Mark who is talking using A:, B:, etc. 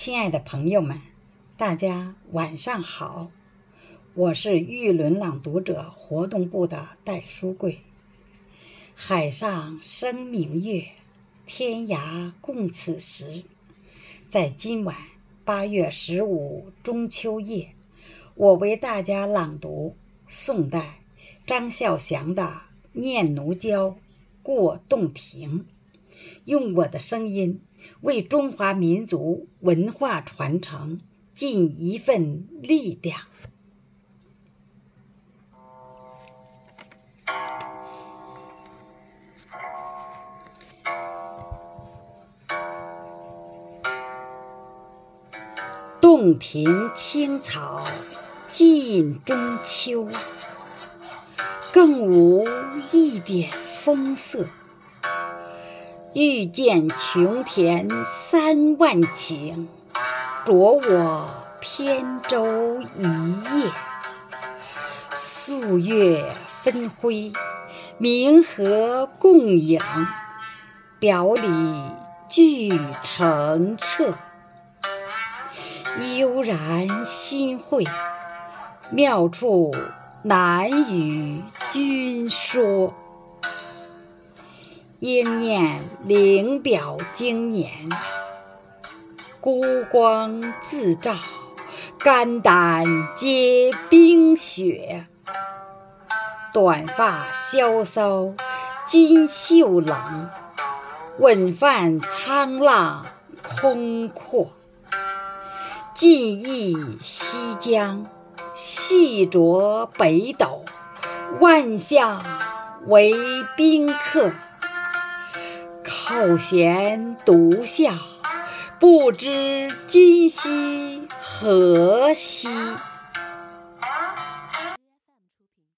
A: 亲爱的朋友们，大家晚上好！我是玉轮朗读者活动部的戴书贵。海上生明月，天涯共此时。在今晚八月十五中秋夜，我为大家朗读宋代张孝祥的《念奴娇·过洞庭》。用我的声音为中华民族文化传承尽一份力量。洞庭青草近中秋，更无一点风色。欲见琼田三万顷，着我扁舟一叶。素月分辉，明和共影，表里俱澄澈。悠然心会，妙处难与君说。应念灵表经年，孤光自照，肝胆皆冰雪。短发萧骚襟袖冷，稳饭沧浪空阔。尽忆西江，细酌北斗，万象为宾客。后弦独笑，不知今夕何夕。